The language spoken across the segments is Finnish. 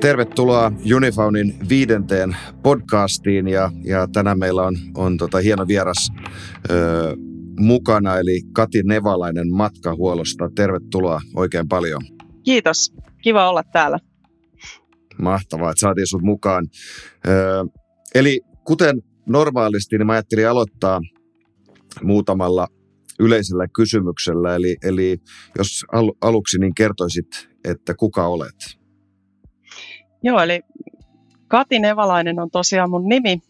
Tervetuloa Unifaunin viidenteen podcastiin ja, ja tänään meillä on, on tota hieno vieras ö, mukana, eli Kati Nevalainen matkahuollosta. Tervetuloa oikein paljon. Kiitos, kiva olla täällä. Mahtavaa, että saatiin sinut mukaan. Ö, eli kuten normaalisti, niin mä ajattelin aloittaa muutamalla yleisellä kysymyksellä. Eli, eli jos al, aluksi niin kertoisit, että kuka olet? Joo, eli Kati Nevalainen on tosiaan mun nimi.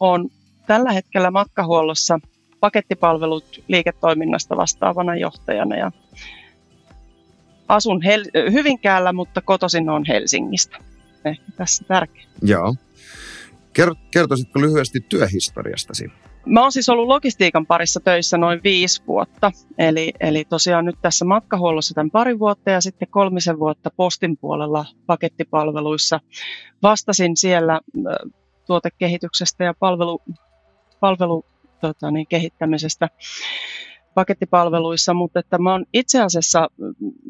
On tällä hetkellä matkahuollossa pakettipalvelut liiketoiminnasta vastaavana johtajana ja asun Hel- Hyvinkäällä, mutta kotoisin on Helsingistä. Ehkä tässä tärkeä. Joo. Kertoisitko lyhyesti työhistoriastasi? Mä oon siis ollut logistiikan parissa töissä noin viisi vuotta, eli, eli tosiaan nyt tässä matkahuollossa tämän pari vuotta ja sitten kolmisen vuotta postin puolella pakettipalveluissa. Vastasin siellä tuotekehityksestä ja palvelu, palvelu tota niin, kehittämisestä pakettipalveluissa, mutta että mä oon itse asiassa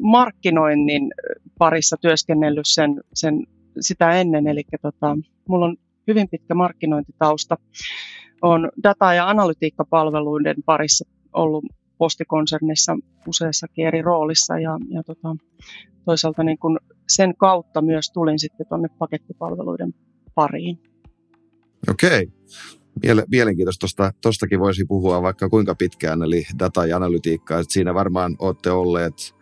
markkinoinnin parissa työskennellyt sen, sen sitä ennen, eli tota, mulla on hyvin pitkä markkinointitausta on data- ja analytiikkapalveluiden parissa ollut postikonsernissa useassakin eri roolissa ja, ja tota, toisaalta niin kun sen kautta myös tulin sitten tuonne pakettipalveluiden pariin. Okei. Mielenkiintoista. Tuostakin voisi puhua vaikka kuinka pitkään, eli data ja analytiikkaa. Siinä varmaan olette olleet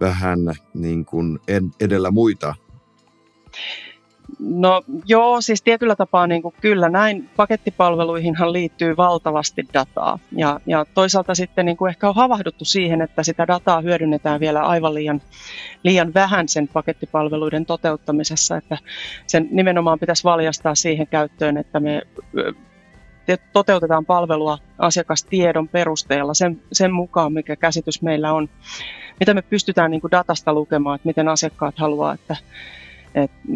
vähän niin kuin edellä muita No joo, siis tietyllä tapaa niin kuin kyllä näin. Pakettipalveluihinhan liittyy valtavasti dataa ja, ja toisaalta sitten niin kuin ehkä on havahduttu siihen, että sitä dataa hyödynnetään vielä aivan liian, liian vähän sen pakettipalveluiden toteuttamisessa, että sen nimenomaan pitäisi valjastaa siihen käyttöön, että me toteutetaan palvelua asiakastiedon perusteella sen, sen mukaan, mikä käsitys meillä on, mitä me pystytään niin kuin datasta lukemaan, että miten asiakkaat haluaa, että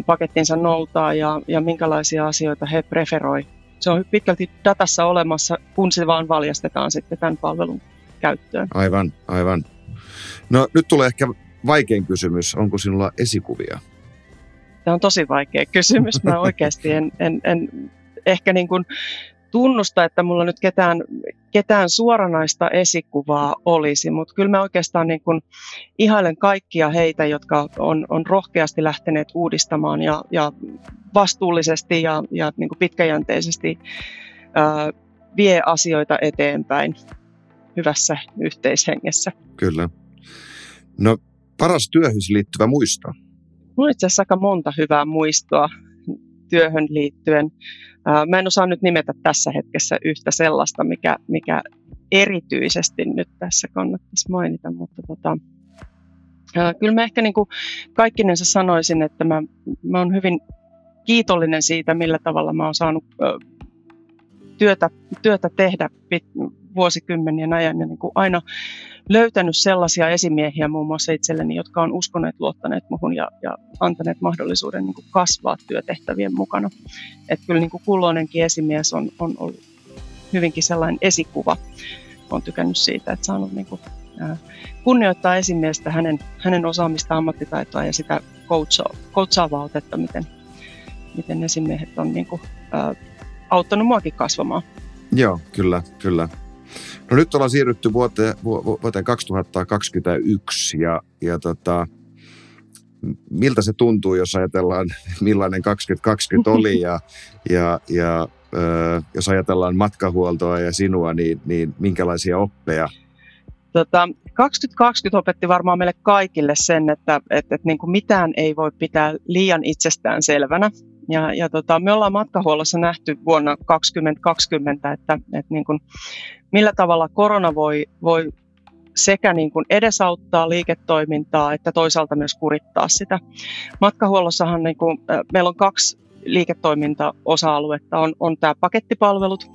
pakettinsa noutaa ja, ja minkälaisia asioita he preferoi. Se on pitkälti datassa olemassa, kun se vaan valjastetaan sitten tämän palvelun käyttöön. Aivan, aivan. No nyt tulee ehkä vaikein kysymys. Onko sinulla esikuvia? Tämä on tosi vaikea kysymys. Mä oikeasti en, en, en ehkä niin kuin tunnusta, että mulla nyt ketään, ketään suoranaista esikuvaa olisi, mutta kyllä mä oikeastaan niin kuin ihailen kaikkia heitä, jotka on, on rohkeasti lähteneet uudistamaan ja, ja vastuullisesti ja, ja niin kuin pitkäjänteisesti ää, vie asioita eteenpäin hyvässä yhteishengessä. Kyllä. No paras työhön liittyvä muisto? Mulla on itse asiassa aika monta hyvää muistoa työhön liittyen. Mä en osaa nyt nimetä tässä hetkessä yhtä sellaista, mikä, mikä erityisesti nyt tässä kannattaisi mainita, mutta tota, kyllä mä ehkä niin kuin kaikkinensa sanoisin, että mä, mä oon hyvin kiitollinen siitä, millä tavalla mä oon saanut työtä, työtä tehdä vuosikymmenien ajan ja niin kuin aina löytänyt sellaisia esimiehiä muun muassa itselleni, jotka on uskoneet, luottaneet muhun ja, ja antaneet mahdollisuuden niin kuin kasvaa työtehtävien mukana. Että kyllä niin kuin kulloinenkin esimies on, on ollut hyvinkin sellainen esikuva. Olen tykännyt siitä, että saanut niin kuin, ää, kunnioittaa esimiestä, hänen, hänen osaamista, ammattitaitoa ja sitä coachaavaa otetta, miten, miten esimiehet on niin kuin, ää, auttanut muakin kasvamaan. Joo, kyllä, kyllä. No nyt ollaan siirrytty vuoteen, vuoteen 2021 ja, ja tota, miltä se tuntuu, jos ajatellaan millainen 2020 oli ja, ja, ja ö, jos ajatellaan matkahuoltoa ja sinua, niin, niin minkälaisia oppeja? Tota, 2020 opetti varmaan meille kaikille sen, että, että, että niin kuin mitään ei voi pitää liian itsestään selvänä. Ja, ja tota, me ollaan matkahuollossa nähty vuonna 2020, että, että niin kuin, millä tavalla korona voi, voi sekä niin kuin edesauttaa liiketoimintaa että toisaalta myös kurittaa sitä. Matkahuollossahan niin kuin, meillä on kaksi liiketoimintaosa-aluetta. On, on tämä pakettipalvelut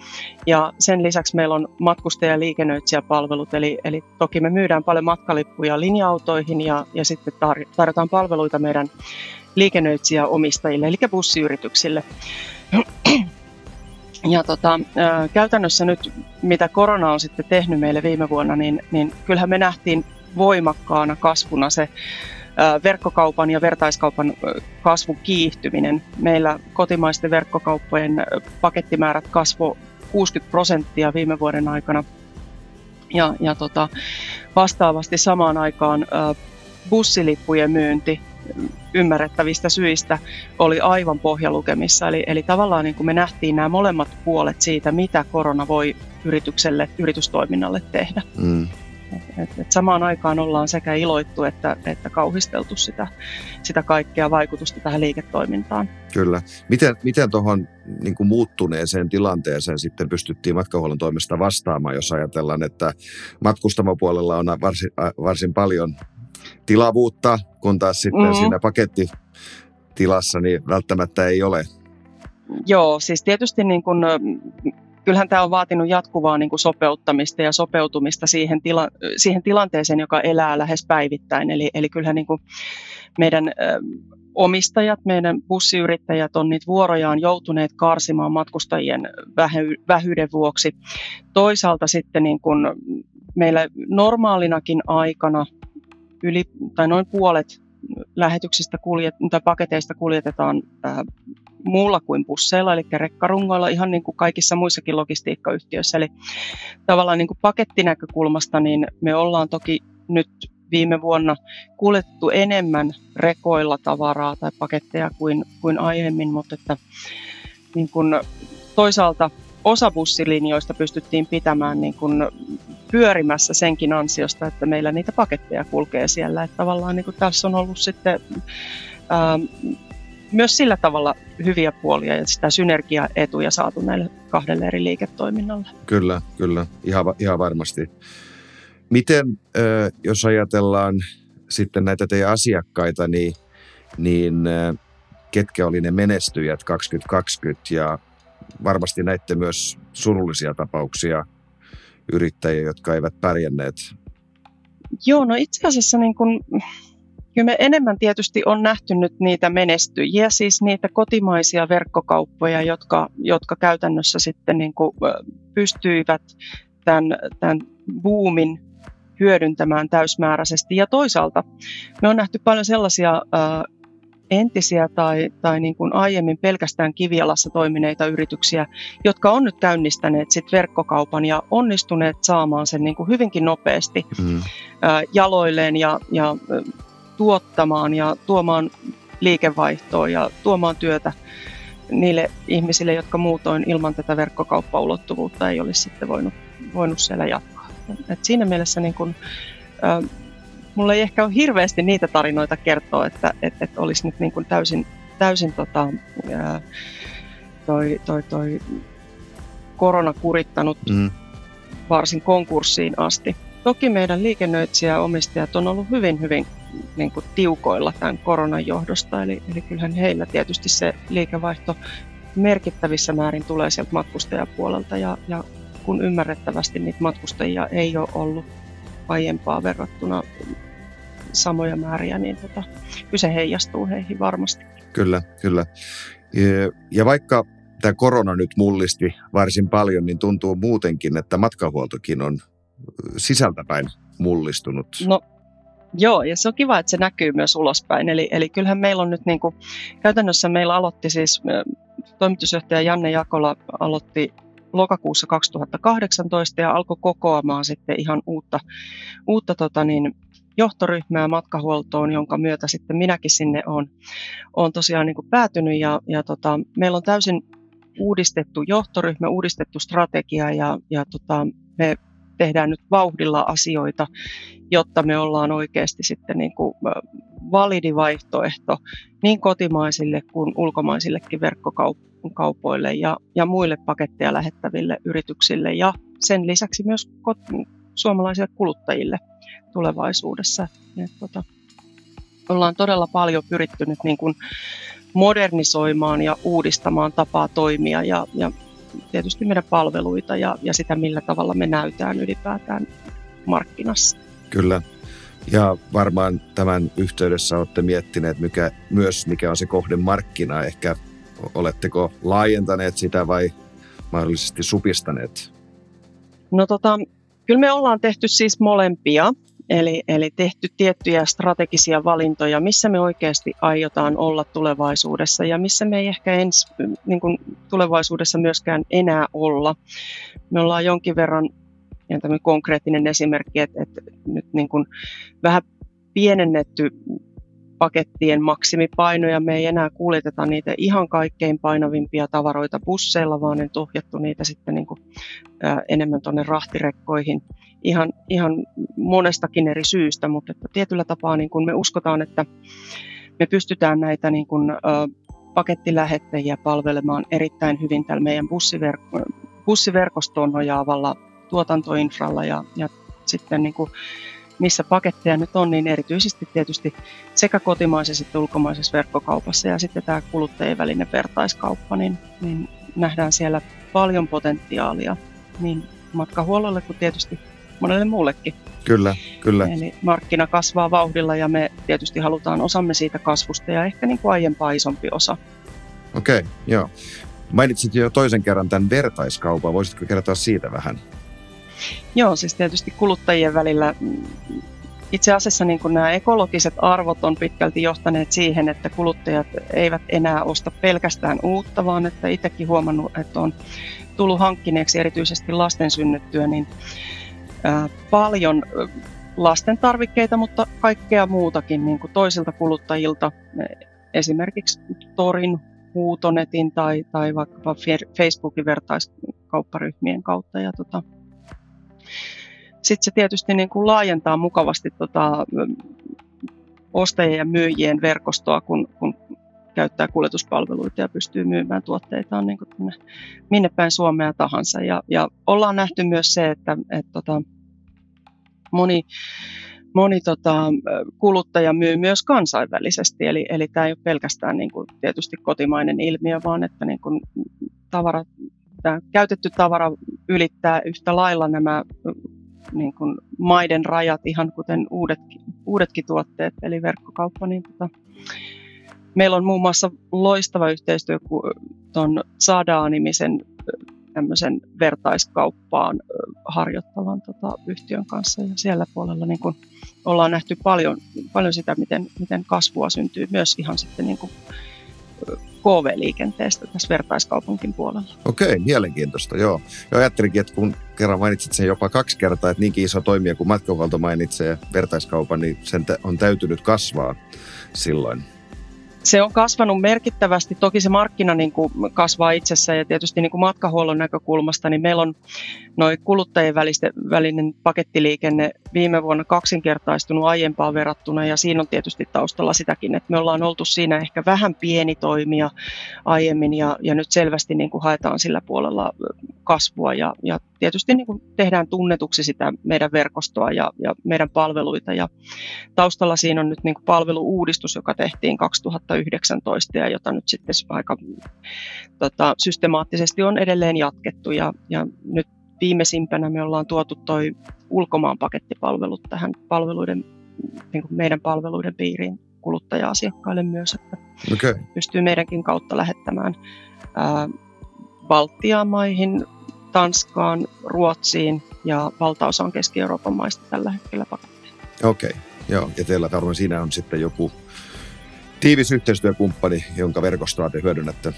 ja sen lisäksi meillä on matkustaja- ja liikennöitsijäpalvelut. Eli, eli toki me myydään paljon matkalippuja linja-autoihin ja, ja sitten tarjotaan palveluita meidän liikennöitsijäomistajille, eli bussiyrityksille. Ja tota, käytännössä nyt, mitä korona on sitten tehnyt meille viime vuonna, niin, niin kyllähän me nähtiin voimakkaana kasvuna se verkkokaupan ja vertaiskaupan kasvun kiihtyminen. Meillä kotimaisten verkkokauppojen pakettimäärät kasvo 60 prosenttia viime vuoden aikana. Ja, ja tota, vastaavasti samaan aikaan bussilippujen myynti ymmärrettävistä syistä oli aivan pohjalukemissa. Eli, eli tavallaan niin kuin me nähtiin nämä molemmat puolet siitä, mitä korona voi yritykselle, yritystoiminnalle tehdä. Mm. Et, et samaan aikaan ollaan sekä iloittu että, että kauhisteltu sitä, sitä kaikkea vaikutusta tähän liiketoimintaan. Kyllä. Miten, miten tuohon niin muuttuneeseen tilanteeseen sitten pystyttiin matkahuollon toimesta vastaamaan, jos ajatellaan, että matkustamopuolella on varsin, varsin paljon tilavuutta, kun taas sitten mm-hmm. siinä pakettitilassa niin välttämättä ei ole. Joo, siis tietysti niin kun, kyllähän tämä on vaatinut jatkuvaa niin kuin sopeuttamista ja sopeutumista siihen, tila, siihen tilanteeseen, joka elää lähes päivittäin. Eli, eli kyllähän niin kuin meidän ö, omistajat, meidän bussiyrittäjät on niitä vuorojaan joutuneet karsimaan matkustajien vähy, vähyyden vuoksi. Toisaalta sitten niin kuin meillä normaalinakin aikana yli tai noin puolet lähetyksistä kuljet, tai paketeista kuljetetaan ää, muulla kuin busseilla, eli rekkarungoilla, ihan niin kuin kaikissa muissakin logistiikkayhtiöissä. Eli tavallaan niin kuin pakettinäkökulmasta, niin me ollaan toki nyt viime vuonna kuljettu enemmän rekoilla tavaraa tai paketteja kuin, kuin aiemmin, mutta että niin kuin toisaalta osa bussilinjoista pystyttiin pitämään niin kuin pyörimässä senkin ansiosta, että meillä niitä paketteja kulkee siellä. Että tavallaan niin kuin tässä on ollut sitten ää, myös sillä tavalla hyviä puolia ja sitä synergiaetuja saatu näille kahdelle eri liiketoiminnalle. Kyllä, kyllä, ihan, ihan varmasti. Miten, jos ajatellaan sitten näitä teidän asiakkaita, niin, niin ketkä oli ne menestyjät 2020 ja varmasti näitte myös surullisia tapauksia yrittäjiä, jotka eivät pärjänneet? Joo, no itse asiassa niin kun, kyllä me enemmän tietysti on nähty nyt niitä menestyjiä, siis niitä kotimaisia verkkokauppoja, jotka, jotka käytännössä sitten niin kuin pystyivät tämän, tämän boomin hyödyntämään täysmääräisesti. Ja toisaalta me on nähty paljon sellaisia entisiä tai, tai niin kuin aiemmin pelkästään kivialassa toimineita yrityksiä, jotka on nyt käynnistäneet sit verkkokaupan ja onnistuneet saamaan sen niin kuin hyvinkin nopeasti mm. jaloilleen ja, ja tuottamaan ja tuomaan liikevaihtoa ja tuomaan työtä niille ihmisille, jotka muutoin ilman tätä verkkokauppaulottuvuutta ei olisi sitten voinut, voinut siellä jatkaa. Et siinä mielessä niin kun, mulla ei ehkä ole hirveästi niitä tarinoita kertoa, että et, et olisi nyt niin kun täysin, täysin tota, äh, toi, toi, toi korona kurittanut mm. varsin konkurssiin asti. Toki meidän liikennöitsijäomistajat on ollut hyvin, hyvin niin kuin tiukoilla tämän koronan johdosta. Eli, eli kyllähän heillä tietysti se liikevaihto merkittävissä määrin tulee sieltä matkustajapuolelta ja, ja kun ymmärrettävästi niitä matkustajia ei ole ollut aiempaa verrattuna samoja määriä, niin tota, kyllä se heijastuu heihin varmasti. Kyllä, kyllä. Ja vaikka tämä korona nyt mullisti varsin paljon, niin tuntuu muutenkin, että matkahuoltokin on sisältäpäin mullistunut. No Joo, ja se on kiva, että se näkyy myös ulospäin. Eli, eli kyllähän meillä on nyt niin kuin, käytännössä meillä aloitti siis, toimitusjohtaja Janne Jakola aloitti lokakuussa 2018 ja alkoi kokoamaan sitten ihan uutta, uutta tota niin, johtoryhmää matkahuoltoon, jonka myötä sitten minäkin sinne olen, olen tosiaan niin päätynyt. Ja, ja tota, meillä on täysin uudistettu johtoryhmä, uudistettu strategia ja, ja tota, me tehdään nyt vauhdilla asioita, jotta me ollaan oikeasti sitten niin kuin validi vaihtoehto niin kotimaisille kuin ulkomaisillekin verkkokaupoille ja, ja muille paketteja lähettäville yrityksille ja sen lisäksi myös kot- suomalaisille kuluttajille tulevaisuudessa. Et, tota, ollaan todella paljon pyritty nyt niin kuin modernisoimaan ja uudistamaan tapaa toimia ja, ja tietysti meidän palveluita ja, ja sitä, millä tavalla me näytään ylipäätään markkinassa. Kyllä. Ja varmaan tämän yhteydessä olette miettineet mikä, myös, mikä on se kohdemarkkina. Ehkä oletteko laajentaneet sitä vai mahdollisesti supistaneet? No tota, kyllä me ollaan tehty siis molempia. Eli, eli tehty tiettyjä strategisia valintoja, missä me oikeasti aiotaan olla tulevaisuudessa ja missä me ei ehkä ens, niin kuin tulevaisuudessa myöskään enää olla. Me ollaan jonkin verran, ja konkreettinen esimerkki, että, että nyt niin kuin vähän pienennetty pakettien maksimipainoja. Me ei enää kuljeteta niitä ihan kaikkein painavimpia tavaroita busseilla, vaan on ohjattu niitä sitten niin kuin, ää, enemmän tuonne rahtirekkoihin ihan, ihan monestakin eri syystä, mutta että tietyllä tapaa niin kuin me uskotaan, että me pystytään näitä niin kuin, ä, pakettilähettäjiä palvelemaan erittäin hyvin tällä meidän bussiverk- bussiverkostoon nojaavalla tuotantoinfralla ja, ja sitten niin kuin missä paketteja nyt on, niin erityisesti tietysti sekä kotimaisessa että ulkomaisessa verkkokaupassa ja sitten tämä kuluttajien välinen vertaiskauppa, niin, niin nähdään siellä paljon potentiaalia niin matkahuollolle kuin tietysti monelle muullekin. Kyllä, kyllä. Eli markkina kasvaa vauhdilla ja me tietysti halutaan osamme siitä kasvusta ja ehkä niin kuin aiempaa isompi osa. Okei, okay, joo. Mainitsit jo toisen kerran tämän vertaiskaupan. Voisitko kertoa siitä vähän? Joo, siis tietysti kuluttajien välillä mm, itse asiassa niin kuin nämä ekologiset arvot on pitkälti johtaneet siihen, että kuluttajat eivät enää osta pelkästään uutta, vaan että itsekin huomannut, että on tullut hankkineeksi erityisesti lasten synnyttyä, niin paljon lasten tarvikkeita, mutta kaikkea muutakin niin kuin toisilta kuluttajilta, esimerkiksi Torin, Huutonetin tai, tai vaikkapa Facebookin vertaiskaupparyhmien kautta. Ja tota, sitten se tietysti niin kuin laajentaa mukavasti tota, ostajien ja myyjien verkostoa, kun, kun käyttää kuljetuspalveluita ja pystyy myymään tuotteitaan niin kuin minne päin Suomea tahansa. Ja, ja ollaan nähty myös se, että, että tota, moni, moni tota, kuluttaja myy myös kansainvälisesti, eli, eli tämä ei ole pelkästään niin kuin, tietysti kotimainen ilmiö, vaan että niin kuin, tavara, tämä käytetty tavara ylittää yhtä lailla nämä niin kuin maiden rajat, ihan kuten uudetkin, uudetkin tuotteet, eli verkkokauppa. Niin tota, meillä on muun muassa loistava yhteistyö tuon Sadaa-nimisen tämmöisen vertaiskauppaan harjoittavan tota, yhtiön kanssa. Ja siellä puolella niin kun ollaan nähty paljon, paljon sitä, miten, miten kasvua syntyy myös ihan sitten niin kun, KV-liikenteestä tässä vertaiskaupunkin puolella. Okei, mielenkiintoista, joo. Ja ajattelinkin, että kun kerran mainitsit sen jopa kaksi kertaa, että niinkin iso toimija kuin matkahuolto mainitsee vertaiskaupan, niin sen on täytynyt kasvaa silloin. Se on kasvanut merkittävästi. Toki se markkina niin kuin kasvaa itsessään ja tietysti niin kuin matkahuollon näkökulmasta, niin meillä on noin kuluttajien väliste, välinen pakettiliikenne viime vuonna kaksinkertaistunut aiempaan verrattuna ja siinä on tietysti taustalla sitäkin, että me ollaan oltu siinä ehkä vähän pieni toimija aiemmin ja, ja nyt selvästi niin kuin haetaan sillä puolella kasvua ja, ja tietysti niin kuin tehdään tunnetuksi sitä meidän verkostoa ja, ja meidän palveluita ja taustalla siinä on nyt niin kuin palveluuudistus, joka tehtiin 2019 ja jota nyt sitten aika tota, systemaattisesti on edelleen jatkettu ja, ja nyt viimeisimpänä me ollaan tuotu toi ulkomaan pakettipalvelut tähän palveluiden, niin kuin meidän palveluiden piiriin kuluttaja-asiakkaille myös, että okay. pystyy meidänkin kautta lähettämään ää, Baltian maihin, Tanskaan, Ruotsiin ja valtaosaan Keski-Euroopan maista tällä hetkellä paketteja. Okei, okay. joo. Ja teillä varmaan siinä on sitten joku tiivis yhteistyökumppani, jonka verkostoa te hyödynnätte.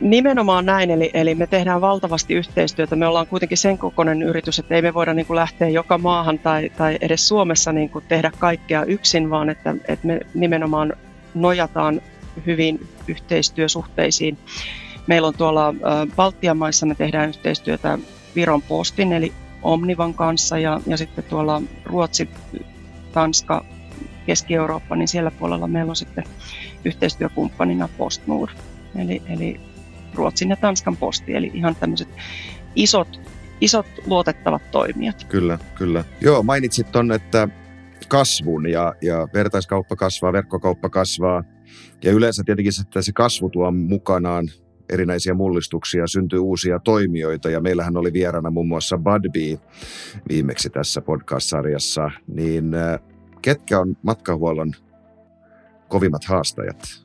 Nimenomaan näin, eli, eli me tehdään valtavasti yhteistyötä. Me ollaan kuitenkin sen kokoinen yritys, että ei me voida niin kuin lähteä joka maahan tai, tai edes Suomessa niin kuin tehdä kaikkea yksin, vaan että, että me nimenomaan nojataan hyvin yhteistyösuhteisiin. Meillä on tuolla Baltian maissa, me tehdään yhteistyötä Viron Postin eli Omnivan kanssa ja, ja sitten tuolla Ruotsi, Tanska, Keski-Eurooppa, niin siellä puolella meillä on sitten yhteistyökumppanina PostNord. Eli, eli Ruotsin ja Tanskan posti, eli ihan tämmöiset isot, isot luotettavat toimijat. Kyllä, kyllä. Joo, mainitsit ton, että kasvun ja, ja vertaiskauppa kasvaa, verkkokauppa kasvaa. Ja yleensä tietenkin että se kasvu tuo mukanaan erinäisiä mullistuksia, syntyy uusia toimijoita ja meillähän oli vieraana muun muassa Budbee viimeksi tässä podcast-sarjassa, niin ketkä on matkahuollon kovimmat haastajat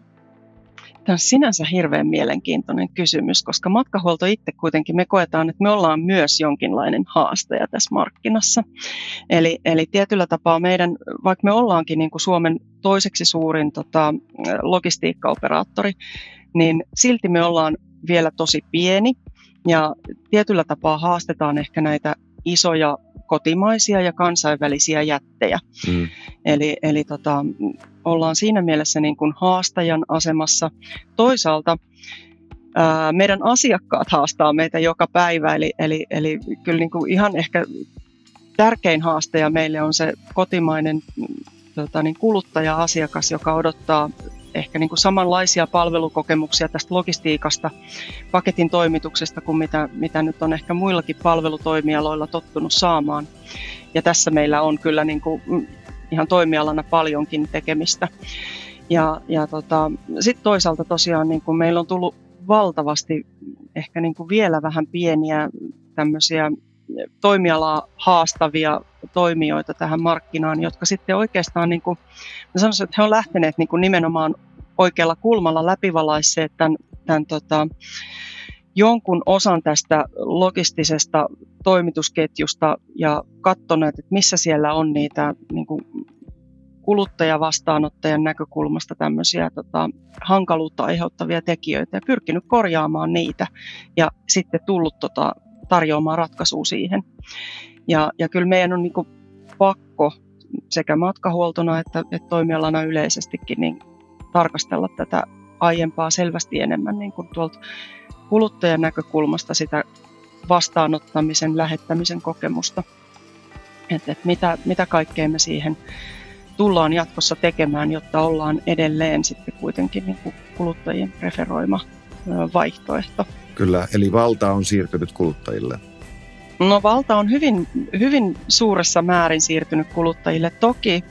Tämä on sinänsä hirveän mielenkiintoinen kysymys, koska matkahuolto itse kuitenkin me koetaan, että me ollaan myös jonkinlainen haastaja tässä markkinassa. Eli, eli tietyllä tapaa meidän, vaikka me ollaankin niin kuin Suomen toiseksi suurin tota, logistiikkaoperaattori, niin silti me ollaan vielä tosi pieni ja tietyllä tapaa haastetaan ehkä näitä isoja kotimaisia ja kansainvälisiä jättejä. Mm. Eli, eli tota, ollaan siinä mielessä niin kuin haastajan asemassa. Toisaalta ää, meidän asiakkaat haastaa meitä joka päivä, eli, eli, eli kyllä niin kuin ihan ehkä tärkein haastaja meille on se kotimainen tota, niin kuluttaja-asiakas, joka odottaa ehkä niin kuin samanlaisia palvelukokemuksia tästä logistiikasta, paketin toimituksesta kuin mitä, mitä nyt on ehkä muillakin palvelutoimialoilla tottunut saamaan. Ja tässä meillä on kyllä niin kuin mm, ihan toimialana paljonkin tekemistä. Ja, ja tota, sitten toisaalta tosiaan niin kuin meillä on tullut valtavasti ehkä niin kuin vielä vähän pieniä tämmöisiä toimialaa haastavia toimijoita tähän markkinaan, jotka sitten oikeastaan, niin kuin, mä sanoisin, että he on lähteneet niin kuin nimenomaan oikealla kulmalla läpivalaisseet tämän, tämän tota, jonkun osan tästä logistisesta toimitusketjusta ja katsoneet, että missä siellä on niitä niin kuin kuluttajavastaanottajan näkökulmasta tämmöisiä tota, hankaluutta aiheuttavia tekijöitä ja pyrkinyt korjaamaan niitä ja sitten tullut tota, tarjoamaan ratkaisua siihen. Ja, ja kyllä meidän on niin kuin pakko sekä matkahuoltona että, että toimialana yleisestikin niin tarkastella tätä aiempaa selvästi enemmän niin kuin tuolta kuluttajan näkökulmasta sitä vastaanottamisen, lähettämisen kokemusta. Että, että mitä, mitä kaikkea me siihen tullaan jatkossa tekemään, jotta ollaan edelleen sitten kuitenkin niin kuin kuluttajien preferoima vaihtoehto. Kyllä, eli valta on siirtynyt kuluttajille. No valta on hyvin, hyvin suuressa määrin siirtynyt kuluttajille. Toki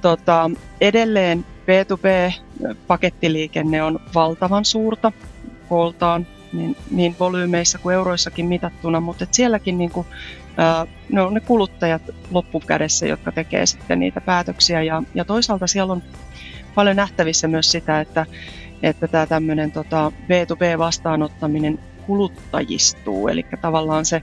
tota, edelleen B2B-pakettiliikenne on valtavan suurta kooltaan, niin, niin volyymeissa kuin euroissakin mitattuna, mutta et sielläkin niin kuin, ne on ne kuluttajat loppukädessä, jotka tekee sitten niitä päätöksiä. Ja, ja toisaalta siellä on paljon nähtävissä myös sitä, että että tämä tämmöinen tota B2B-vastaanottaminen kuluttajistuu, eli tavallaan se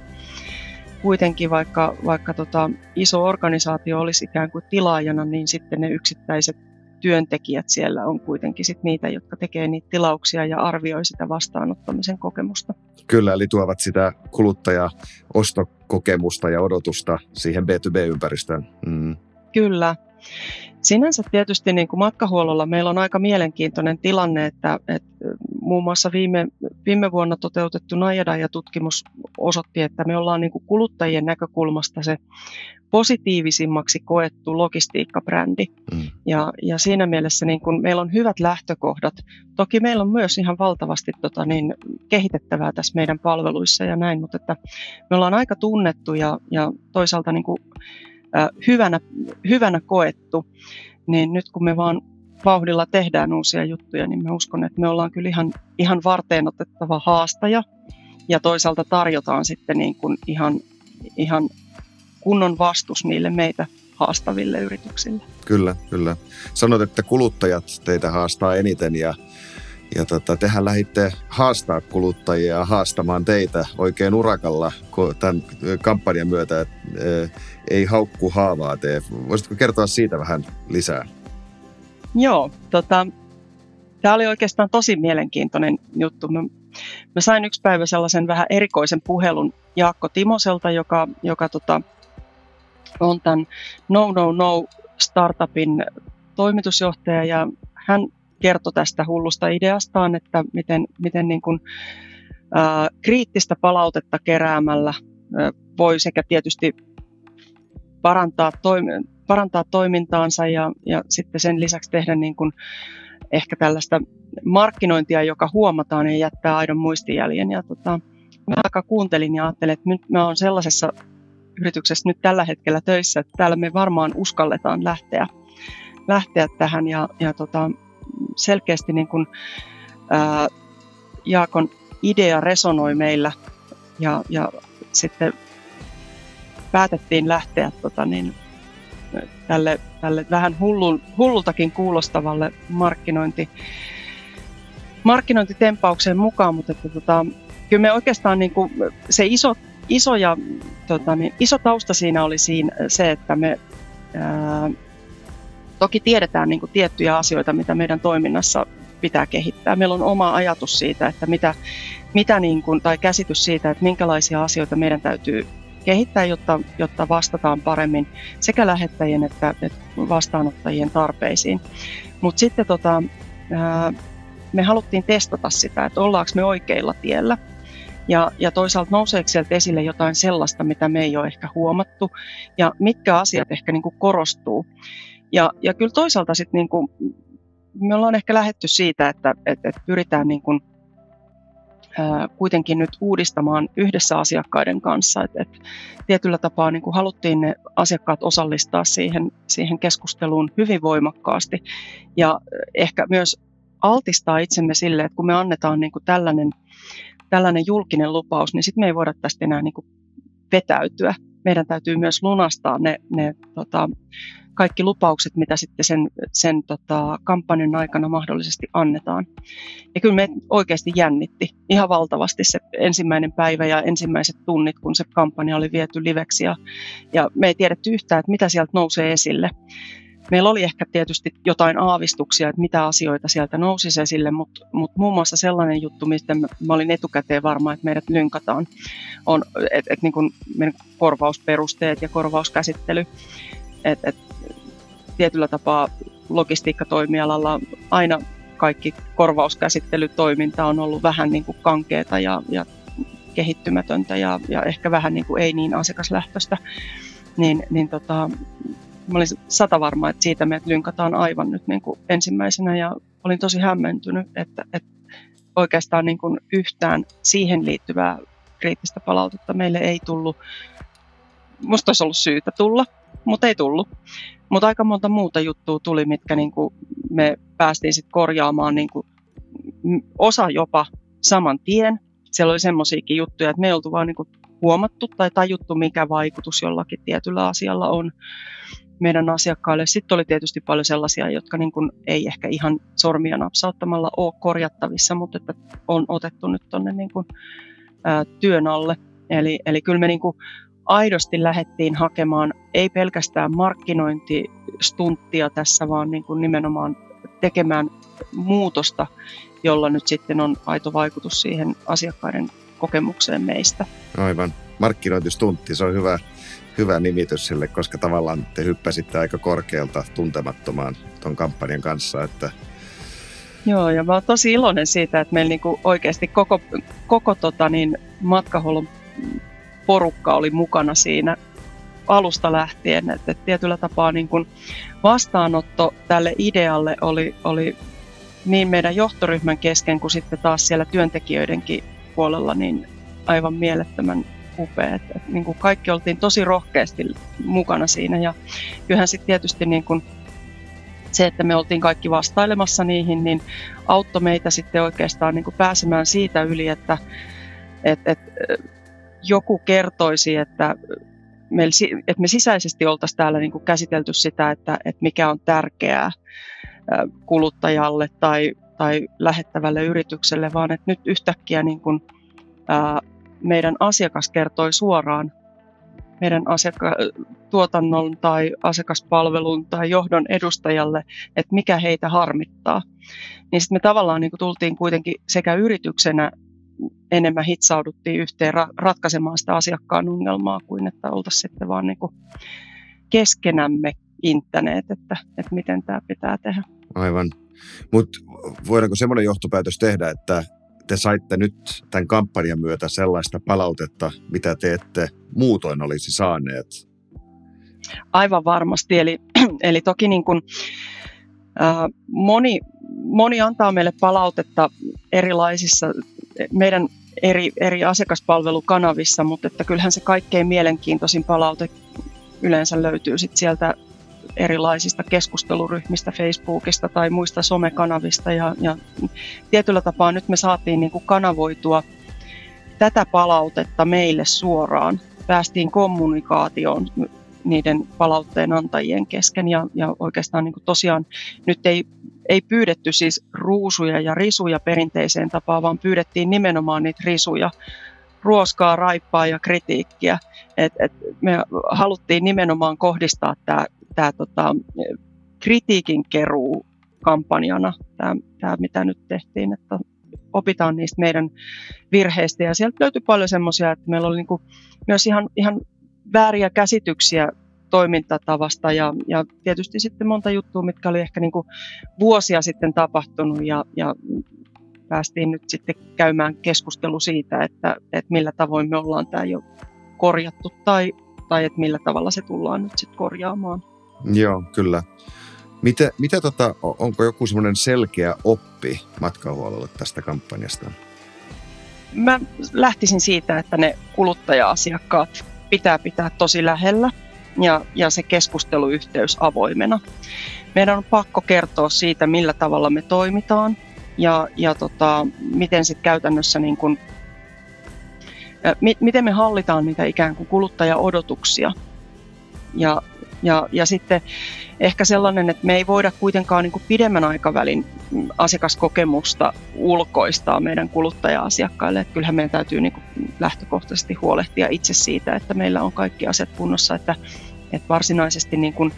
kuitenkin vaikka, vaikka tota iso organisaatio olisi ikään kuin tilaajana, niin sitten ne yksittäiset työntekijät siellä on kuitenkin sit niitä, jotka tekee niitä tilauksia ja arvioi sitä vastaanottamisen kokemusta. Kyllä, eli tuovat sitä kuluttaja-ostokokemusta ja odotusta siihen B2B-ympäristöön. Mm. Kyllä. Sinänsä tietysti niin kuin matkahuollolla meillä on aika mielenkiintoinen tilanne, että, että muun muassa viime, viime vuonna toteutettu Najada-tutkimus osoitti, että me ollaan niin kuin kuluttajien näkökulmasta se positiivisimmaksi koettu logistiikkabrändi. Mm. Ja, ja siinä mielessä niin kun meillä on hyvät lähtökohdat. Toki meillä on myös ihan valtavasti tota, niin, kehitettävää tässä meidän palveluissa ja näin, mutta että me ollaan aika tunnettu ja, ja toisaalta niin kuin, äh, hyvänä, hyvänä koettu. Niin nyt kun me vaan vauhdilla tehdään uusia juttuja, niin mä uskon, että me ollaan kyllä ihan, ihan varteen otettava haastaja ja toisaalta tarjotaan sitten niin kuin ihan, ihan kunnon vastus niille meitä haastaville yrityksille. Kyllä, kyllä. Sanot, että kuluttajat teitä haastaa eniten ja, ja tota, tehän lähditte haastaa kuluttajia haastamaan teitä oikein urakalla tämän kampanjan myötä, että ei haukku haavaa tee. Voisitko kertoa siitä vähän lisää? Joo, tota, tämä oli oikeastaan tosi mielenkiintoinen juttu. Mä, mä sain yksi päivä sellaisen vähän erikoisen puhelun Jaakko Timoselta, joka, joka tota, on tämän No No No startupin toimitusjohtaja ja hän kertoi tästä hullusta ideastaan, että miten, miten niin kuin, ää, kriittistä palautetta keräämällä ää, voi sekä tietysti parantaa, toimi, parantaa toimintaansa ja, ja sitten sen lisäksi tehdä niin kuin ehkä tällaista markkinointia, joka huomataan ja jättää aidon muistijäljen. Ja tota, mä aika kuuntelin ja ajattelin, että nyt mä oon sellaisessa yrityksessä nyt tällä hetkellä töissä, että täällä me varmaan uskalletaan lähteä, lähteä tähän ja, ja tota, selkeästi niin kuin, ää, Jaakon idea resonoi meillä ja, ja sitten päätettiin lähteä tota, niin, tälle, tälle vähän hullun, hullultakin kuulostavalle markkinointi, markkinointitempaukseen mukaan, mutta että, tota, kyllä me oikeastaan niin kuin, se iso, iso, ja, tota, niin, iso tausta siinä oli siinä se, että me ää, toki tiedetään niin kuin, tiettyjä asioita, mitä meidän toiminnassa pitää kehittää. Meillä on oma ajatus siitä, että mitä, mitä niin kuin, tai käsitys siitä, että minkälaisia asioita meidän täytyy kehittää, jotta, jotta vastataan paremmin sekä lähettäjien että, että vastaanottajien tarpeisiin. Mutta sitten tota, me haluttiin testata sitä, että ollaanko me oikeilla tiellä. Ja, ja toisaalta nouseeko sieltä esille jotain sellaista, mitä me ei ole ehkä huomattu, ja mitkä asiat ehkä niin kuin korostuu. Ja, ja kyllä toisaalta sitten niin kuin, me ollaan ehkä lähetty siitä, että, että, että pyritään niin kuin, kuitenkin nyt uudistamaan yhdessä asiakkaiden kanssa. Et, et tietyllä tapaa niin kuin haluttiin ne asiakkaat osallistaa siihen, siihen keskusteluun hyvin voimakkaasti ja ehkä myös altistaa itsemme sille, että kun me annetaan niin kuin tällainen, tällainen julkinen lupaus, niin sitten me ei voida tästä enää niin kuin vetäytyä. Meidän täytyy myös lunastaa ne, ne tota, kaikki lupaukset, mitä sitten sen, sen tota, kampanjan aikana mahdollisesti annetaan. Ja kyllä me oikeasti jännitti ihan valtavasti se ensimmäinen päivä ja ensimmäiset tunnit, kun se kampanja oli viety liveksi. Ja, ja me ei tiedetty yhtään, että mitä sieltä nousee esille. Meillä oli ehkä tietysti jotain aavistuksia, että mitä asioita sieltä nousisi esille, mutta, mutta muun muassa sellainen juttu, mistä mä olin etukäteen varma, että meidät lynkataan, on että et, niin meidän korvausperusteet ja korvauskäsittely. Et, et, tietyllä tapaa logistiikkatoimialalla aina kaikki korvauskäsittelytoiminta on ollut vähän niin kuin kankeeta ja, ja kehittymätöntä ja, ja ehkä vähän niin kuin ei niin asiakaslähtöistä, niin, niin tota, mä olin sata varma, että siitä meidät lynkataan aivan nyt niin kuin ensimmäisenä ja olin tosi hämmentynyt, että, että oikeastaan niin kuin yhtään siihen liittyvää kriittistä palautetta meille ei tullut. Musta olisi ollut syytä tulla, mutta ei tullut. Mutta aika monta muuta juttua tuli, mitkä niin kuin me päästiin sitten korjaamaan niin kuin osa jopa saman tien. Siellä oli semmoisiakin juttuja, että me ei oltu vaan niin kuin huomattu tai tajuttu, mikä vaikutus jollakin tietyllä asialla on meidän asiakkaille. Sitten oli tietysti paljon sellaisia, jotka niin kuin ei ehkä ihan sormia napsauttamalla ole korjattavissa, mutta että on otettu nyt tuonne niin työn alle. Eli, eli kyllä me niin kuin aidosti lähdettiin hakemaan ei pelkästään markkinointistunttia tässä, vaan niin kuin nimenomaan tekemään muutosta, jolla nyt sitten on aito vaikutus siihen asiakkaiden kokemukseen meistä. Aivan. Markkinointistuntti, se on hyvä, hyvä nimitys sille, koska tavallaan te hyppäsitte aika korkealta tuntemattomaan tuon kampanjan kanssa, että Joo, ja mä oon tosi iloinen siitä, että meillä niinku oikeasti koko, koko tota niin, matkahuollon porukka oli mukana siinä alusta lähtien. Että tietyllä tapaa niin kuin vastaanotto tälle idealle oli, oli niin meidän johtoryhmän kesken kuin sitten taas siellä työntekijöidenkin puolella niin aivan mielettömän upea. Että, niin kuin kaikki oltiin tosi rohkeasti mukana siinä ja kyllähän sitten tietysti niin kuin se, että me oltiin kaikki vastailemassa niihin, niin auttoi meitä sitten oikeastaan niin pääsemään siitä yli, että et, et, joku kertoisi, että me, että me sisäisesti oltaisiin täällä niin kuin käsitelty sitä, että, että mikä on tärkeää kuluttajalle tai, tai lähettävälle yritykselle, vaan että nyt yhtäkkiä niin kuin, ää, meidän asiakas kertoi suoraan meidän asiakka- tuotannon tai asiakaspalvelun tai johdon edustajalle, että mikä heitä harmittaa. Niin sitten me tavallaan niin kuin tultiin kuitenkin sekä yrityksenä enemmän hitsauduttiin yhteen ra- ratkaisemaan sitä asiakkaan ongelmaa kuin että oltaisiin sitten vaan niin kuin keskenämme inttäneet, että, että miten tämä pitää tehdä. Aivan. Mutta voidaanko semmoinen johtopäätös tehdä, että te saitte nyt tämän kampanjan myötä sellaista palautetta, mitä te ette muutoin olisi saaneet? Aivan varmasti. Eli, eli toki niin kuin, äh, moni, moni antaa meille palautetta erilaisissa meidän eri, eri asiakaspalvelukanavissa, mutta että kyllähän se kaikkein mielenkiintoisin palaute yleensä löytyy sit sieltä erilaisista keskusteluryhmistä Facebookista tai muista somekanavista ja, ja tietyllä tapaa nyt me saatiin niin kuin kanavoitua tätä palautetta meille suoraan. Päästiin kommunikaatioon niiden palautteen antajien kesken ja, ja oikeastaan niin kuin tosiaan nyt ei ei pyydetty siis ruusuja ja risuja perinteiseen tapaan, vaan pyydettiin nimenomaan niitä risuja, ruoskaa, raippaa ja kritiikkiä. Et, et me haluttiin nimenomaan kohdistaa tämä tää, tota, kritiikin keruu kampanjana, tämä mitä nyt tehtiin, että opitaan niistä meidän virheistä. Ja sieltä löytyi paljon semmoisia, että meillä oli niinku myös ihan, ihan vääriä käsityksiä toimintatavasta ja, ja tietysti sitten monta juttua, mitkä oli ehkä niinku vuosia sitten tapahtunut ja, ja päästiin nyt sitten käymään keskustelu siitä, että, että millä tavoin me ollaan tämä jo korjattu tai, tai että millä tavalla se tullaan nyt sitten korjaamaan. Joo, kyllä. Mitä, mitä tota, onko joku semmoinen selkeä oppi matkahuollolle tästä kampanjasta? Mä lähtisin siitä, että ne kuluttaja-asiakkaat pitää pitää tosi lähellä ja, ja se keskusteluyhteys avoimena. Meidän on pakko kertoa siitä, millä tavalla me toimitaan ja, ja tota, miten sitten käytännössä niin kun, mi, miten me hallitaan niitä ikään kuin kuluttajaodotuksia. Ja, ja, ja sitten ehkä sellainen, että me ei voida kuitenkaan niin pidemmän aikavälin asiakaskokemusta ulkoistaa meidän kuluttaja-asiakkaille. Että kyllähän meidän täytyy niin lähtökohtaisesti huolehtia itse siitä, että meillä on kaikki asiat kunnossa, että, että varsinaisesti niin kuin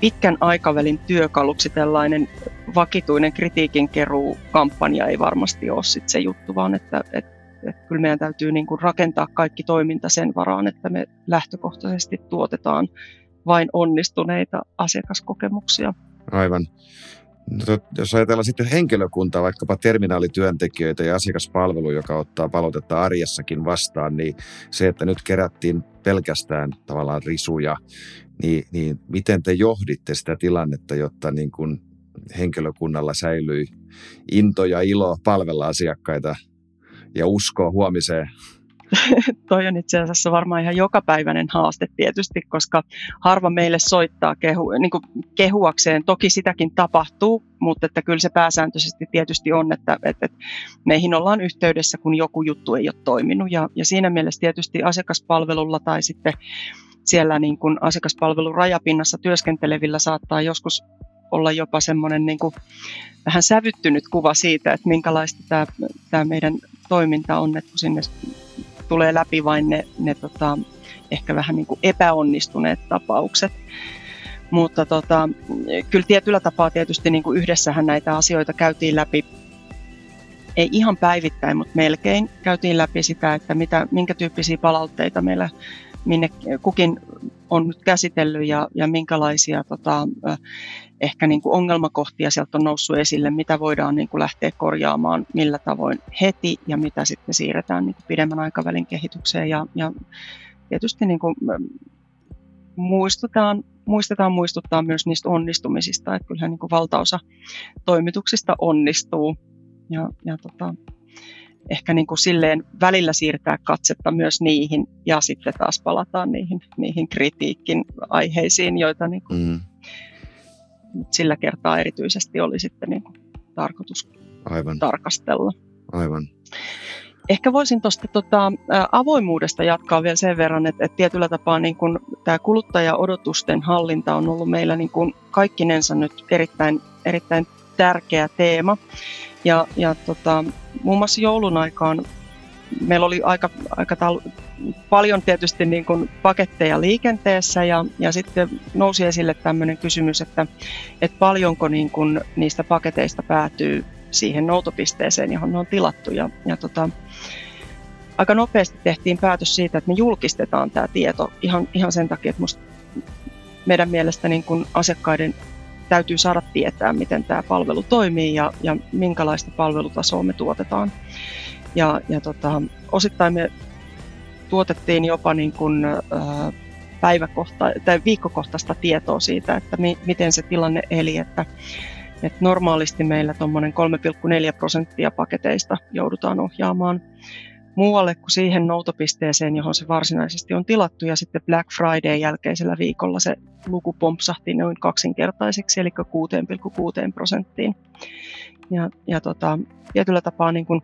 pitkän aikavälin työkaluksi tällainen vakituinen kritiikin keruu kampanja ei varmasti ole sit se juttu, vaan että, että, että kyllä meidän täytyy niin kuin rakentaa kaikki toiminta sen varaan, että me lähtökohtaisesti tuotetaan vain onnistuneita asiakaskokemuksia. Aivan. No, jos ajatellaan sitten henkilökuntaa, vaikkapa terminaalityöntekijöitä ja asiakaspalvelu, joka ottaa palautetta arjessakin vastaan, niin se, että nyt kerättiin pelkästään tavallaan risuja, niin, niin miten te johditte sitä tilannetta, jotta niin kuin henkilökunnalla säilyi into ja ilo palvella asiakkaita ja uskoa huomiseen? toi on itse asiassa varmaan ihan jokapäiväinen haaste tietysti, koska harva meille soittaa kehu, niin kuin kehuakseen. Toki sitäkin tapahtuu, mutta että kyllä se pääsääntöisesti tietysti on, että, että, meihin ollaan yhteydessä, kun joku juttu ei ole toiminut. Ja, ja siinä mielessä tietysti asiakaspalvelulla tai sitten siellä niin kuin asiakaspalvelun rajapinnassa työskentelevillä saattaa joskus olla jopa semmoinen niin kuin vähän sävyttynyt kuva siitä, että minkälaista tämä, tämä meidän toiminta on, että kun sinne tulee läpi vain ne, ne tota, ehkä vähän niin kuin epäonnistuneet tapaukset. Mutta tota, kyllä tietyllä tapaa tietysti niin kuin yhdessähän näitä asioita käytiin läpi, ei ihan päivittäin, mutta melkein käytiin läpi sitä, että mitä, minkä tyyppisiä palautteita meillä minne kukin on nyt käsitellyt ja, ja minkälaisia tota, ehkä niin kuin ongelmakohtia sieltä on noussut esille, mitä voidaan niin kuin lähteä korjaamaan, millä tavoin heti ja mitä sitten siirretään niin kuin pidemmän aikavälin kehitykseen. Ja, ja tietysti niin kuin muistutaan, muistetaan muistuttaa myös niistä onnistumisista, että kyllähän niin kuin valtaosa toimituksista onnistuu. Ja, ja tota, ehkä niin kuin silleen välillä siirtää katsetta myös niihin ja sitten taas palataan niihin, niihin kritiikin aiheisiin, joita niin kuin mm. sillä kertaa erityisesti oli sitten niin kuin tarkoitus Aivan. tarkastella. Aivan. Ehkä voisin tuosta tota, avoimuudesta jatkaa vielä sen verran, että, että tietyllä tapaa niin kun, tämä kuluttaja-odotusten hallinta on ollut meillä niin kun kaikkinensa nyt erittäin, erittäin tärkeä teema. Ja, ja tota, muun muassa joulun aikaan meillä oli aika, aika tal- paljon tietysti niin kuin paketteja liikenteessä ja, ja sitten nousi esille tämmöinen kysymys, että, että paljonko niin kuin niistä paketeista päätyy siihen noutopisteeseen, johon ne on tilattu. Ja, ja tota, aika nopeasti tehtiin päätös siitä, että me julkistetaan tämä tieto ihan, ihan sen takia, että musta meidän mielestä niin kuin asiakkaiden täytyy saada tietää, miten tämä palvelu toimii ja, ja minkälaista palvelutasoa me tuotetaan. Ja, ja tota, osittain me tuotettiin jopa niin kuin, ää, päiväkohta- tai viikkokohtaista tietoa siitä, että mi- miten se tilanne eli, että, että normaalisti meillä tuommoinen 3,4 prosenttia paketeista joudutaan ohjaamaan muualle kuin siihen noutopisteeseen, johon se varsinaisesti on tilattu. Ja sitten Black Friday jälkeisellä viikolla se luku pompsahti noin kaksinkertaiseksi, eli 6,6 prosenttiin. Ja, ja tota, tietyllä tapaa niin kuin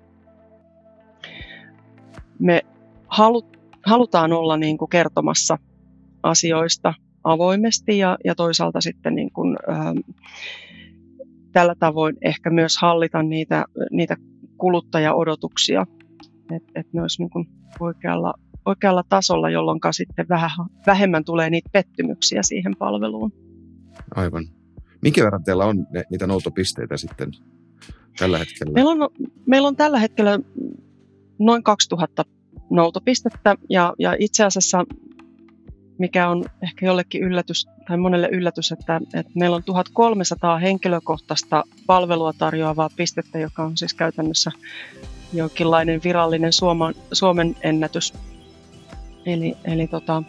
me halut, halutaan olla niin kuin kertomassa asioista avoimesti ja, ja toisaalta sitten niin kuin, ähm, tällä tavoin ehkä myös hallita niitä, niitä kuluttajaodotuksia, että et ne olisi niin kuin oikealla, oikealla tasolla, jolloin sitten vähän, vähemmän tulee niitä pettymyksiä siihen palveluun. Aivan. Minkä verran teillä on ne, niitä noutopisteitä sitten tällä hetkellä? Meillä on, meillä on tällä hetkellä noin 2000 noutopistettä ja, ja itse asiassa mikä on ehkä jollekin yllätys tai monelle yllätys, että, että meillä on 1300 henkilökohtaista palvelua tarjoavaa pistettä, joka on siis käytännössä jonkinlainen virallinen Suomen, Suomen ennätys. Eli, eli tota,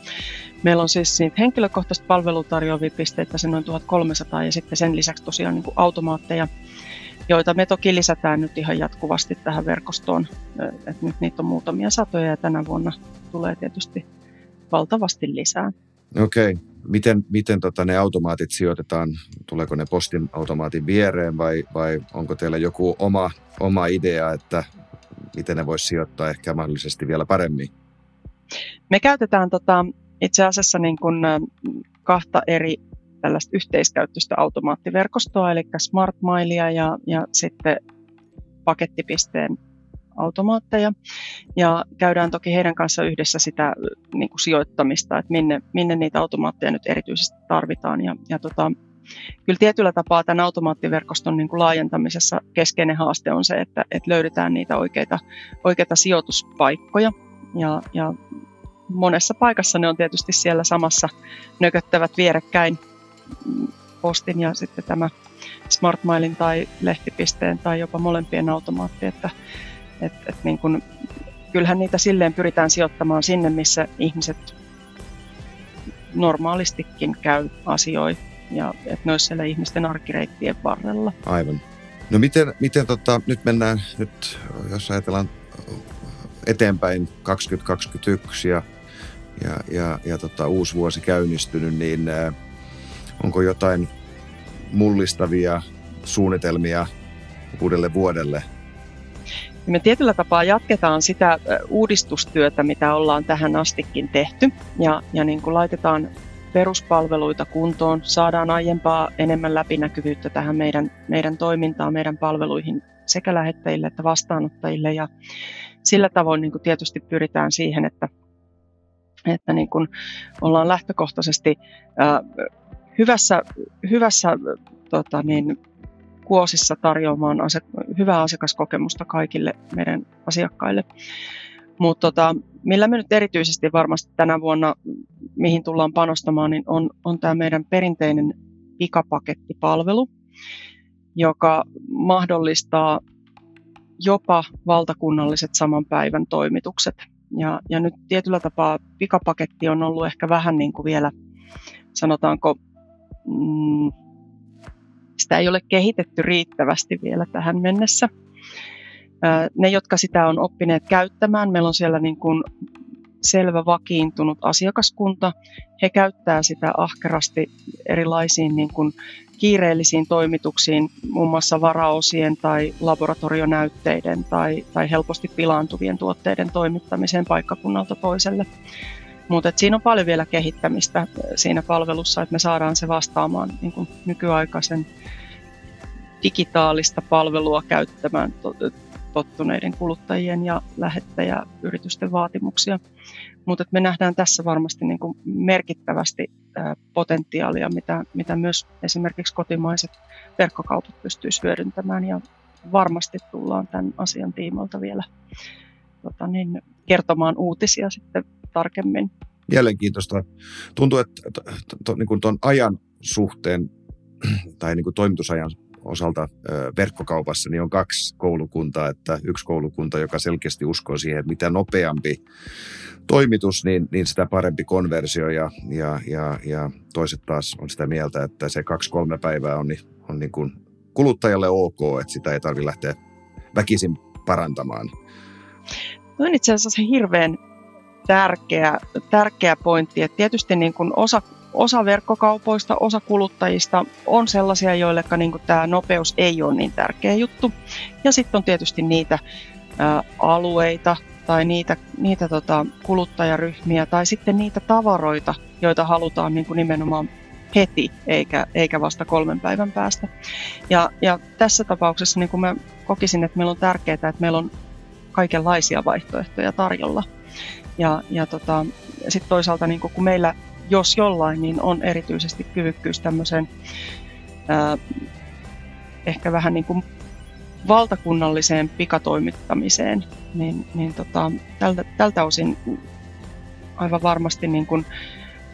meillä on siis niitä henkilökohtaista palvelua tarjoavia pisteitä se noin 1300 ja sitten sen lisäksi tosiaan niin kuin automaatteja, joita me toki lisätään nyt ihan jatkuvasti tähän verkostoon. Et nyt niitä on muutamia satoja ja tänä vuonna tulee tietysti valtavasti lisää. Okei. Okay. Miten, miten tota ne automaatit sijoitetaan? Tuleeko ne postin automaatin viereen vai, vai onko teillä joku oma, oma idea, että miten ne voisi sijoittaa ehkä mahdollisesti vielä paremmin? Me käytetään tota, itse asiassa niin kuin, kahta eri tällaista yhteiskäyttöistä automaattiverkostoa, eli Smart Milea ja, ja sitten pakettipisteen automaatteja. Ja käydään toki heidän kanssa yhdessä sitä niin kuin sijoittamista, että minne, minne niitä automaatteja nyt erityisesti tarvitaan. Ja, ja tota, kyllä tietyllä tapaa tämän automaattiverkoston niin kuin laajentamisessa keskeinen haaste on se, että, että löydetään niitä oikeita, oikeita sijoituspaikkoja. Ja, ja monessa paikassa ne on tietysti siellä samassa nököttävät vierekkäin postin ja sitten tämä Smart Mailin tai lehtipisteen tai jopa molempien automaatti, että, et, et niin kun, kyllähän niitä silleen pyritään sijoittamaan sinne, missä ihmiset normaalistikin käy asioi ja että ne olisi siellä ihmisten arkireittien varrella. Aivan. No miten, miten tota, nyt mennään, nyt jos ajatellaan eteenpäin 2021 ja, ja, ja, ja tota, uusi vuosi käynnistynyt, niin ää, onko jotain mullistavia suunnitelmia uudelle vuodelle me tietyllä tapaa jatketaan sitä uudistustyötä, mitä ollaan tähän astikin tehty ja, ja niin kuin laitetaan peruspalveluita kuntoon, saadaan aiempaa enemmän läpinäkyvyyttä tähän meidän, meidän toimintaan, meidän palveluihin sekä lähettäjille että vastaanottajille ja sillä tavoin niin kuin tietysti pyritään siihen, että, että niin kuin ollaan lähtökohtaisesti ää, hyvässä, hyvässä tota niin, kuosissa tarjoamaan ase- hyvää asiakaskokemusta kaikille meidän asiakkaille. Mutta tota, millä me nyt erityisesti varmasti tänä vuonna, mihin tullaan panostamaan, niin on, on tämä meidän perinteinen pikapakettipalvelu, joka mahdollistaa jopa valtakunnalliset saman päivän toimitukset. Ja, ja nyt tietyllä tapaa pikapaketti on ollut ehkä vähän niin kuin vielä, sanotaanko, mm, sitä ei ole kehitetty riittävästi vielä tähän mennessä. Ne, jotka sitä on oppineet käyttämään, meillä on siellä niin kuin selvä vakiintunut asiakaskunta. He käyttää sitä ahkerasti erilaisiin niin kuin kiireellisiin toimituksiin, muun muassa varaosien tai laboratorionäytteiden tai, tai helposti pilaantuvien tuotteiden toimittamiseen paikkakunnalta toiselle. Mutta siinä on paljon vielä kehittämistä siinä palvelussa, että me saadaan se vastaamaan niin kuin nykyaikaisen digitaalista palvelua käyttämään tottuneiden kuluttajien ja lähettäjäyritysten vaatimuksia. Mutta me nähdään tässä varmasti niin kuin merkittävästi potentiaalia, mitä, mitä myös esimerkiksi kotimaiset verkkokaupat pystyisivät hyödyntämään ja varmasti tullaan tämän asian tiimoilta vielä tota niin, kertomaan uutisia sitten tarkemmin. Mielenkiintoista. Tuntuu, että to, to, niin ajan suhteen tai niin kuin toimitusajan osalta verkkokaupassa niin on kaksi koulukuntaa, että yksi koulukunta, joka selkeästi uskoo siihen, että mitä nopeampi toimitus, niin, niin sitä parempi konversio ja, ja, ja, ja toiset taas on sitä mieltä, että se kaksi-kolme päivää on, niin, on niin kuin kuluttajalle ok, että sitä ei tarvitse lähteä väkisin parantamaan. No on itse asiassa hirveän tärkeä, tärkeä pointti, että tietysti niin kuin osa osa verkkokaupoista, osa kuluttajista on sellaisia, joille niin tämä nopeus ei ole niin tärkeä juttu. Ja sitten on tietysti niitä ä, alueita tai niitä, niitä tota, kuluttajaryhmiä tai sitten niitä tavaroita, joita halutaan niin kuin nimenomaan heti eikä, eikä vasta kolmen päivän päästä. Ja, ja tässä tapauksessa niin kuin mä kokisin, että meillä on tärkeää, että meillä on kaikenlaisia vaihtoehtoja tarjolla. Ja, ja tota, sitten toisaalta niin kun meillä, jos jollain, niin on erityisesti kyvykkyys tämmöiseen ehkä vähän niin kuin valtakunnalliseen pikatoimittamiseen, niin, niin tota, tältä, tältä osin aivan varmasti niin kuin,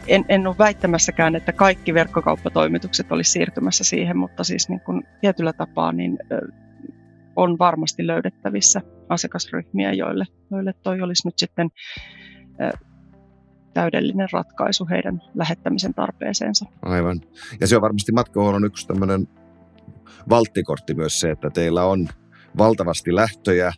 en, en ole väittämässäkään, että kaikki verkkokauppatoimitukset olisi siirtymässä siihen, mutta siis niin kuin tietyllä tapaa niin on varmasti löydettävissä asiakasryhmiä, joille, joille toi olisi nyt sitten täydellinen ratkaisu heidän lähettämisen tarpeeseensa. Aivan. Ja se on varmasti matkahuollon yksi tämmöinen valttikortti myös se, että teillä on valtavasti lähtöjä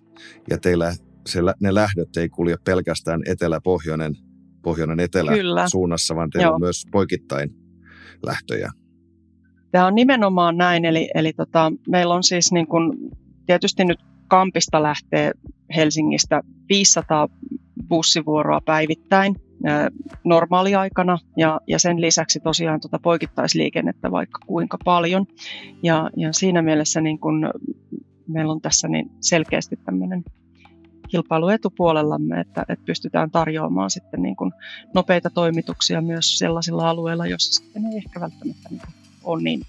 ja teillä se, ne lähdöt ei kulje pelkästään etelä-pohjoinen pohjoinen etelä Kyllä. suunnassa, vaan teillä Joo. on myös poikittain lähtöjä. Tämä on nimenomaan näin, eli, eli tota, meillä on siis niin kun, tietysti nyt Kampista lähtee Helsingistä 500 bussivuoroa päivittäin normaaliaikana ja, ja sen lisäksi tosiaan tuota poikittaisliikennettä vaikka kuinka paljon. Ja, ja siinä mielessä niin kun meillä on tässä niin selkeästi tämmöinen kilpailuetupuolellamme, että, että pystytään tarjoamaan sitten niin kuin nopeita toimituksia myös sellaisilla alueilla, joissa sitten ei ehkä välttämättä niin ole niin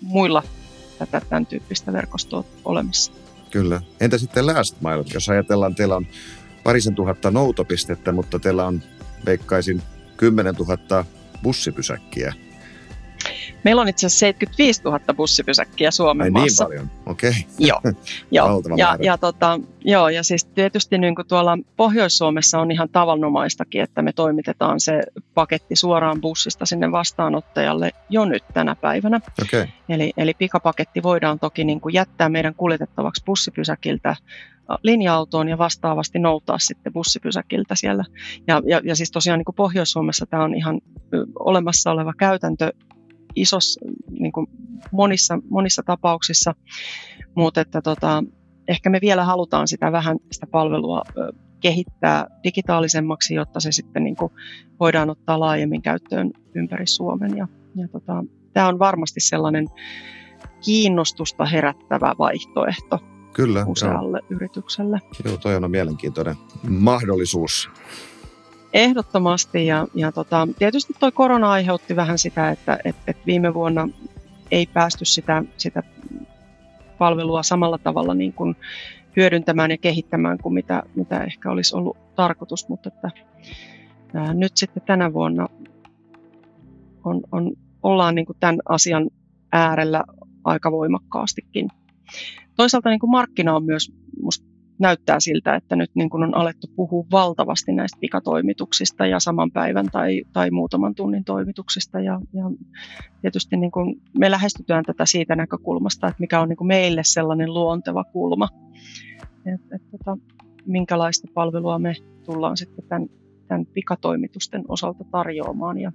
muilla tätä tämän tyyppistä verkostoa olemassa. Kyllä. Entä sitten last mile? Jos ajatellaan, teillä on parisen tuhatta noutopistettä, mutta teillä on, veikkaisin, 10 000 bussipysäkkiä. Meillä on itse asiassa 75 000 bussipysäkkiä Suomen Ai niin maassa. niin paljon, okei. Okay. Joo, joo. ja, ja, tota, joo, ja siis tietysti niin kuin tuolla Pohjois-Suomessa on ihan tavanomaistakin, että me toimitetaan se paketti suoraan bussista sinne vastaanottajalle jo nyt tänä päivänä. Okay. Eli, eli pikapaketti voidaan toki niin kuin jättää meidän kuljetettavaksi bussipysäkiltä linja-autoon ja vastaavasti noutaa sitten bussipysäkiltä siellä. Ja, ja, ja siis tosiaan niin kuin Pohjois-Suomessa tämä on ihan olemassa oleva käytäntö isos, niin kuin monissa, monissa tapauksissa, mutta että tota, ehkä me vielä halutaan sitä vähän sitä palvelua kehittää digitaalisemmaksi, jotta se sitten niin kuin voidaan ottaa laajemmin käyttöön ympäri Suomen. Ja, ja tota, tämä on varmasti sellainen kiinnostusta herättävä vaihtoehto Kyllä, usealle joo. yritykselle. Joo, toi on mielenkiintoinen mahdollisuus Ehdottomasti ja, ja tota, tietysti tuo korona aiheutti vähän sitä, että et, et viime vuonna ei päästy sitä, sitä palvelua samalla tavalla niin kuin hyödyntämään ja kehittämään kuin mitä, mitä ehkä olisi ollut tarkoitus, mutta että, ää, nyt sitten tänä vuonna on, on, ollaan niin kuin tämän asian äärellä aika voimakkaastikin. Toisaalta niin kuin markkina on myös musta näyttää siltä, että nyt niin kuin on alettu puhua valtavasti näistä pikatoimituksista ja saman päivän tai, tai muutaman tunnin toimituksista. Ja, ja tietysti niin kuin me lähestytään tätä siitä näkökulmasta, että mikä on niin kuin meille sellainen luonteva kulma, että, että, että minkälaista palvelua me tullaan sitten tämän, tämän pikatoimitusten osalta tarjoamaan. Ja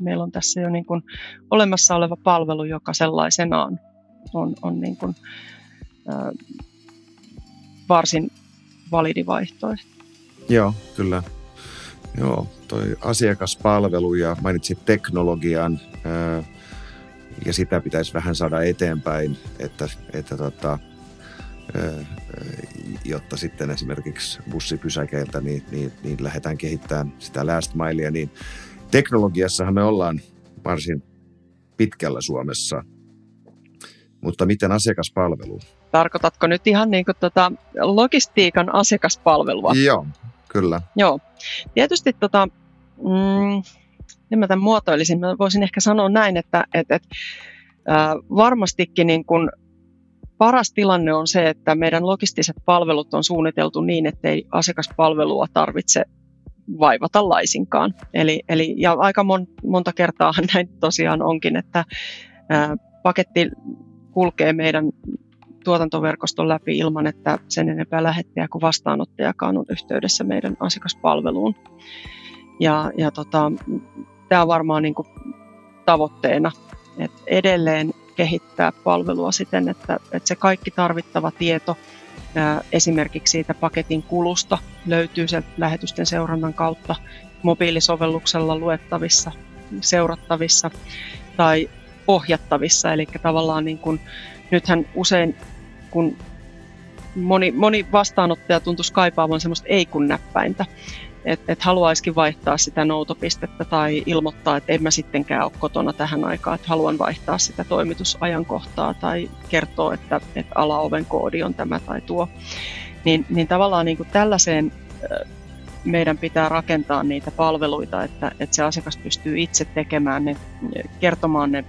meillä on tässä jo niin kuin olemassa oleva palvelu, joka sellaisenaan on, on niin kuin, varsin validi vaihtoehto. Joo, kyllä. Joo, toi asiakaspalvelu ja mainitsit teknologian ja sitä pitäisi vähän saada eteenpäin, että, että tota, jotta sitten esimerkiksi bussipysäkeiltä niin, niin, niin lähdetään kehittämään sitä last milea, niin teknologiassahan me ollaan varsin pitkällä Suomessa, mutta miten asiakaspalvelu? Tarkoitatko nyt ihan niin kuin tota logistiikan asiakaspalvelua? Joo, kyllä. Joo. Tietysti tota, mm, en mä tämän muotoilisin, mä voisin ehkä sanoa näin, että et, et, äh, varmastikin niin kuin paras tilanne on se, että meidän logistiset palvelut on suunniteltu niin, ettei asiakaspalvelua tarvitse vaivata laisinkaan. Eli, eli, ja aika mon, monta kertaa näin tosiaan onkin, että ää, paketti kulkee meidän tuotantoverkoston läpi ilman, että sen enempää lähettäjä kuin vastaanottajakaan on yhteydessä meidän asiakaspalveluun. Ja, ja tota, tämä on varmaan niin kuin tavoitteena, että edelleen kehittää palvelua siten, että, että se kaikki tarvittava tieto esimerkiksi siitä paketin kulusta löytyy sen lähetysten seurannan kautta mobiilisovelluksella luettavissa seurattavissa tai ohjattavissa. Eli tavallaan niin kuin, nythän usein, kun moni, moni vastaanottaja tuntuisi kaipaavan semmoista ei-kun näppäintä, että et haluaisikin vaihtaa sitä noutopistettä tai ilmoittaa, että en mä sittenkään ole kotona tähän aikaan, että haluan vaihtaa sitä toimitusajankohtaa tai kertoo, että, että alaoven koodi on tämä tai tuo. Niin, niin tavallaan niin kuin tällaiseen meidän pitää rakentaa niitä palveluita, että, että se asiakas pystyy itse tekemään ne, kertomaan ne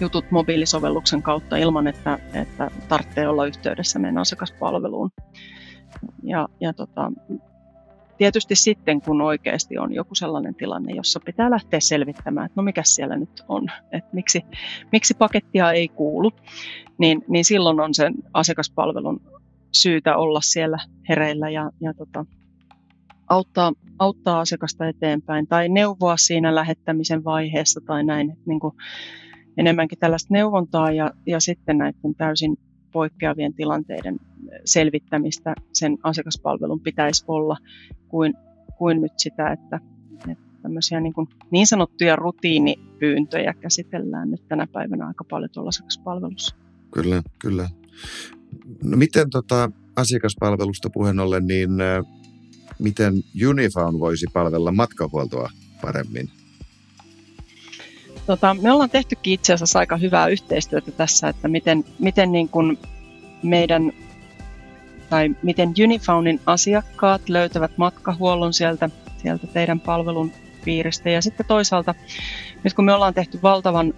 jutut mobiilisovelluksen kautta ilman, että, että tarvitsee olla yhteydessä meidän asiakaspalveluun. Ja, ja tota, tietysti sitten, kun oikeasti on joku sellainen tilanne, jossa pitää lähteä selvittämään, että no mikä siellä nyt on, että miksi, miksi pakettia ei kuulu, niin, niin silloin on sen asiakaspalvelun syytä olla siellä hereillä ja, ja tota, auttaa, auttaa asiakasta eteenpäin tai neuvoa siinä lähettämisen vaiheessa tai näin. Että niin kuin enemmänkin tällaista neuvontaa ja, ja sitten näiden täysin poikkeavien tilanteiden selvittämistä sen asiakaspalvelun pitäisi olla kuin, kuin nyt sitä, että, että tämmöisiä niin, kuin niin sanottuja rutiinipyyntöjä käsitellään nyt tänä päivänä aika paljon tuolla asiakaspalvelussa. Kyllä, kyllä. No miten tota, asiakaspalvelusta puheen ollen, niin miten Unifound voisi palvella matkahuoltoa paremmin? Tota, me ollaan tehtykin itse asiassa aika hyvää yhteistyötä tässä, että miten, miten niin kuin meidän tai miten Unifaunin asiakkaat löytävät matkahuollon sieltä, sieltä teidän palvelun piiristä. Ja sitten toisaalta, nyt kun me ollaan tehty valtavan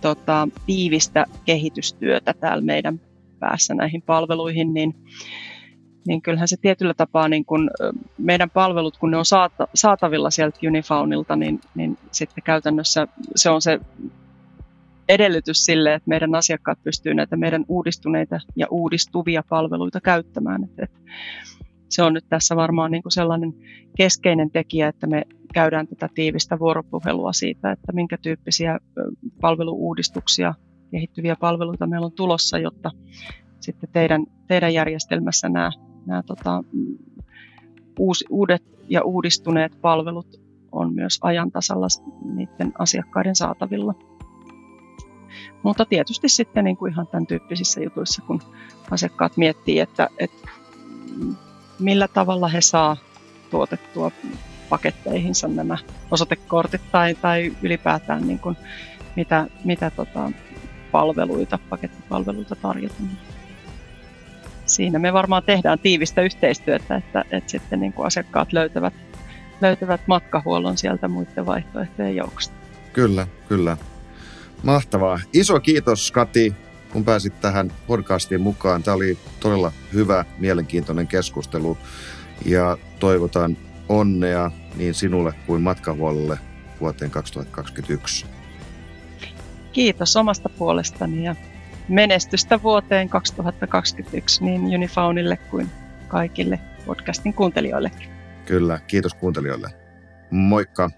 tota, tiivistä kehitystyötä täällä meidän päässä näihin palveluihin, niin niin kyllähän se tietyllä tapaa niin kun meidän palvelut, kun ne on saatavilla sieltä Unifaunilta, niin, niin sitten käytännössä se on se edellytys sille, että meidän asiakkaat pystyvät näitä meidän uudistuneita ja uudistuvia palveluita käyttämään. Et, et se on nyt tässä varmaan niin kuin sellainen keskeinen tekijä, että me käydään tätä tiivistä vuoropuhelua siitä, että minkä tyyppisiä palveluuudistuksia, kehittyviä palveluita meillä on tulossa, jotta sitten teidän, teidän järjestelmässä nämä nämä tota, uus, uudet ja uudistuneet palvelut on myös ajan tasalla niiden asiakkaiden saatavilla. Mutta tietysti sitten niin kuin ihan tämän tyyppisissä jutuissa, kun asiakkaat miettii, että, että millä tavalla he saa tuotettua paketteihinsa nämä osoitekortit tai, tai ylipäätään niin kuin mitä, mitä tota, palveluita, pakettipalveluita tarjotaan siinä me varmaan tehdään tiivistä yhteistyötä, että, että sitten niin kuin asiakkaat löytävät, löytävät matkahuollon sieltä muiden vaihtoehtojen joukosta. Kyllä, kyllä. Mahtavaa. Iso kiitos Kati, kun pääsit tähän podcastiin mukaan. Tämä oli todella hyvä, mielenkiintoinen keskustelu ja toivotan onnea niin sinulle kuin matkahuollolle vuoteen 2021. Kiitos omasta puolestani ja menestystä vuoteen 2021 niin Unifaunille kuin kaikille podcastin kuuntelijoillekin. Kyllä, kiitos kuuntelijoille. Moikka!